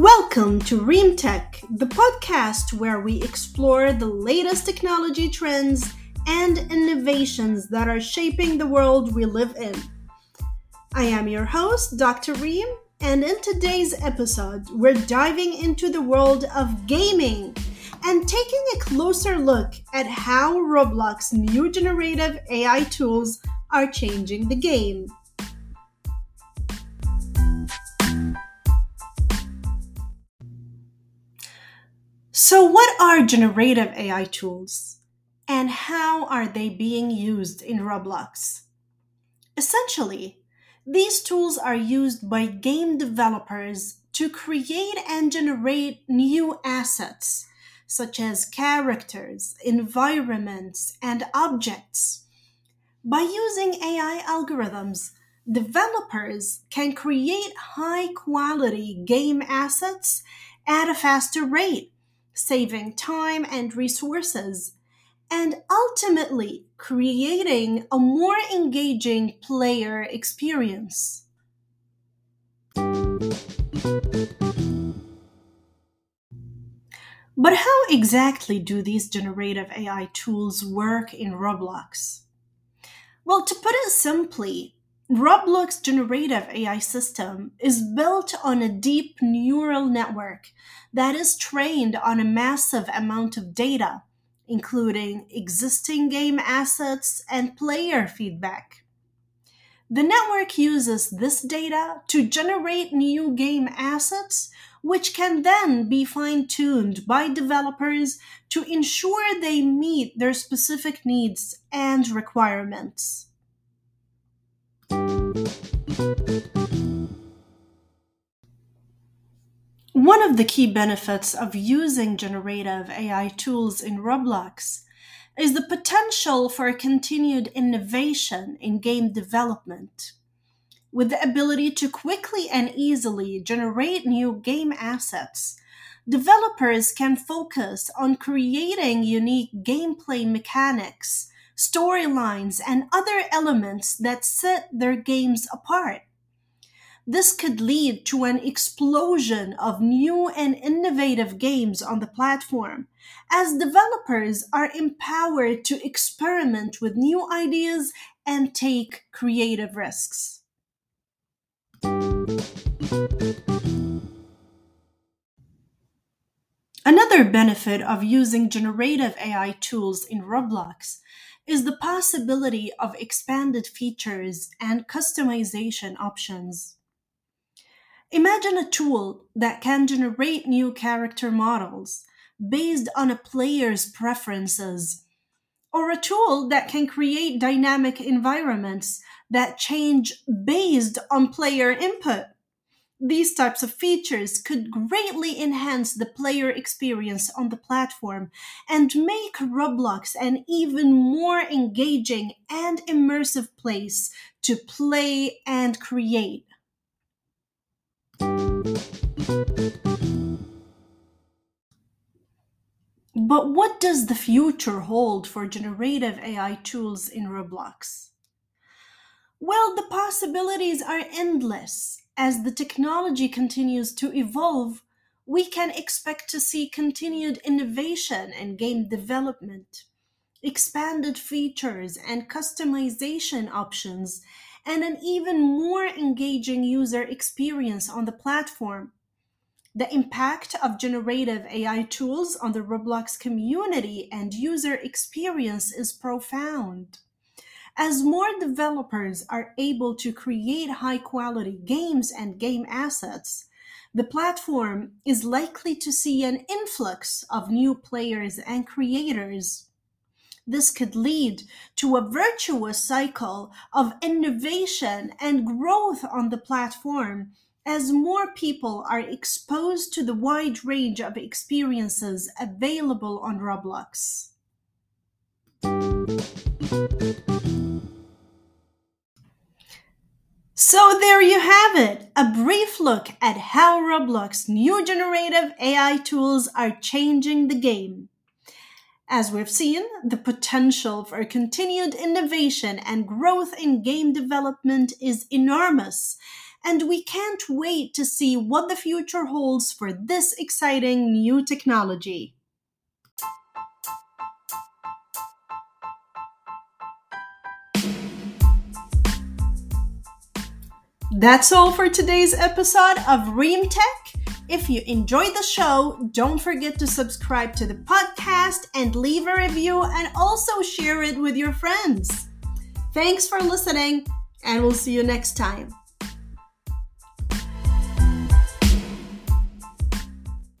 Welcome to ReemTech, the podcast where we explore the latest technology trends and innovations that are shaping the world we live in. I am your host, Dr. Reem, and in today's episode, we're diving into the world of gaming and taking a closer look at how Roblox's new generative AI tools are changing the game. So, what are generative AI tools and how are they being used in Roblox? Essentially, these tools are used by game developers to create and generate new assets, such as characters, environments, and objects. By using AI algorithms, developers can create high quality game assets at a faster rate saving time and resources, and ultimately creating a more engaging player experience. But how exactly do these generative AI tools work in Roblox? Well, to put it simply, Roblox generative AI system is built on a deep neural network that is trained on a massive amount of data, including existing game assets and player feedback. The network uses this data to generate new game assets, which can then be fine tuned by developers to ensure they meet their specific needs and requirements. One of the key benefits of using generative AI tools in Roblox is the potential for continued innovation in game development. With the ability to quickly and easily generate new game assets, developers can focus on creating unique gameplay mechanics storylines, and other elements that set their games apart. This could lead to an explosion of new and innovative games on the platform, as developers are empowered to experiment with new ideas and take creative risks. Another benefit of using generative AI tools in Roblox is the possibility of expanded features and customization options. Imagine a tool that can generate new character models based on a player's preferences, or a tool that can create dynamic environments that change based on player input. These types of features could greatly enhance the player experience on the platform and make Roblox an even more engaging and immersive place to play and create. But what does the future hold for generative AI tools in Roblox? Well, the possibilities are endless as the technology continues to evolve, we can expect to see continued innovation and game development, expanded features and customization options, and an even more engaging user experience on the platform. The impact of generative AI tools on the Roblox community and user experience is profound. As more developers are able to create high quality games and game assets, the platform is likely to see an influx of new players and creators. This could lead to a virtuous cycle of innovation and growth on the platform as more people are exposed to the wide range of experiences available on Roblox. So there you have it, a brief look at how Roblox new generative AI tools are changing the game. As we've seen, the potential for continued innovation and growth in game development is enormous, and we can't wait to see what the future holds for this exciting new technology. That's all for today's episode of ReemTech. If you enjoyed the show, don't forget to subscribe to the podcast and leave a review and also share it with your friends. Thanks for listening, and we'll see you next time.